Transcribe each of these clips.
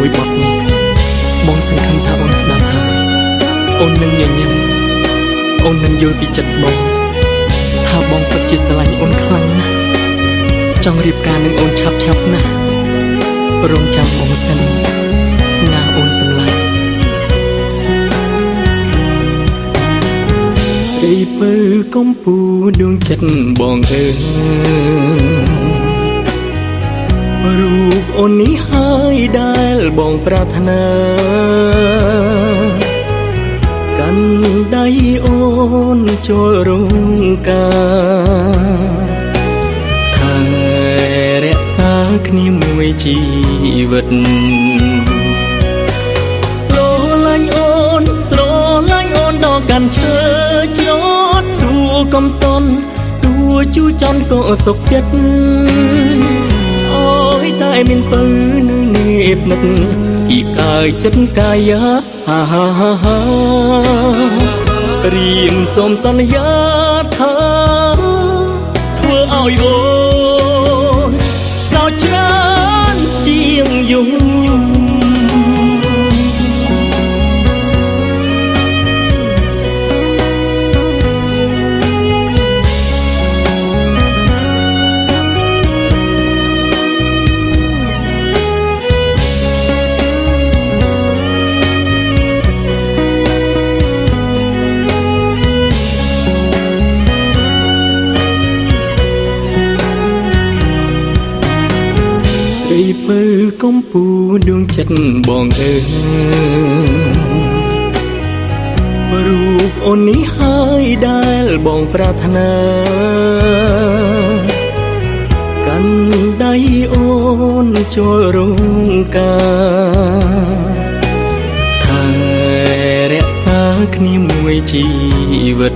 ជាមួយបទនេះបងសង្ឃឹមថាបងស្ដាប់ហើយអូននឹងញញឹមអូននឹងយល់ពីចិត្តបងថាបងពិតជាស្រឡាញ់អូនខ្លាំងណាស់ចង់រៀបការនឹងអូនឆាប់ឆាប់ណាស់រងចាំបងសិនណាអូនសម្លាញ់អីពើកំពូដួងចិត្តបងអើយរូបអូននេះហើយដែរ បងប្រាថ្នាកាន់ដៃអូនចូលរងការថែរក្សាគ្នាមួយជីវិតស្រឡាញ់អូនស្រឡាញ់អូនដល់កាន់ឈើជ្រត់ទួកំតន់ទួជូចន់ក៏សុខចិត្តអូយ តែមានពើនឹងនេះនឹកពីកាយចិត្តកាយាហាហាហាហារៀមសូមសន្យាថាធ្វើឲ្យអូ កំពូដួងចិត្តបងអើរូបអូននេះហើយដែលបងប្រាថ្នាកាន់ដៃអូនចូលរងការថែរក្សាគ្នាមួយជីវិត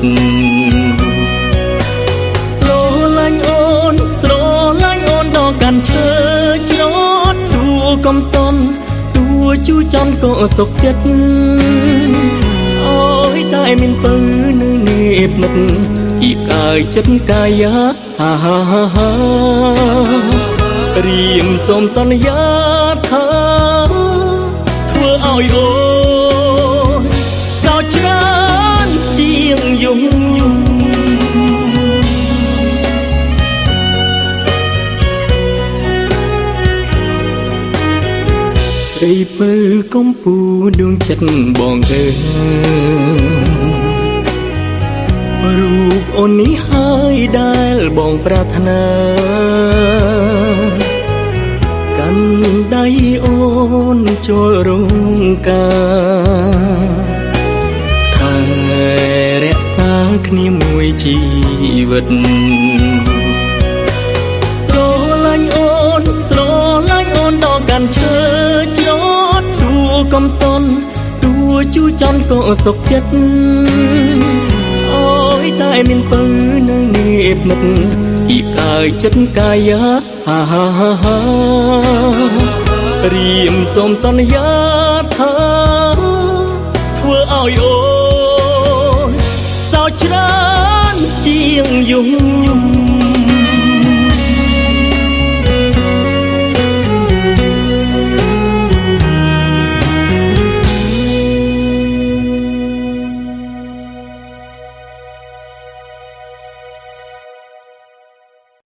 កំតន់ទួជូចន់ក៏សុខចិត្តអូយតែមានពើនៅនេះនឹកពីកាយចិត្តកាយាហាហាហាហារៀមសូមសន្យាថាធ្វើឲ្យអូ ព្រៃពើកំពូដួងចិត្តបងអើរូបអូននេះហើយដែលបងប្រាថ្នាកាន់ដៃអូនចូលរងការថែរក្សាគ្នាមួយជីវិត ជូចន់ក៏សុខចិត្តអូយតែមានពើនៅនេះនឹកពីកាយចិត្តកាយាហាហាហាហារៀមសូមសន្យាថាធ្វើឲ្យអូ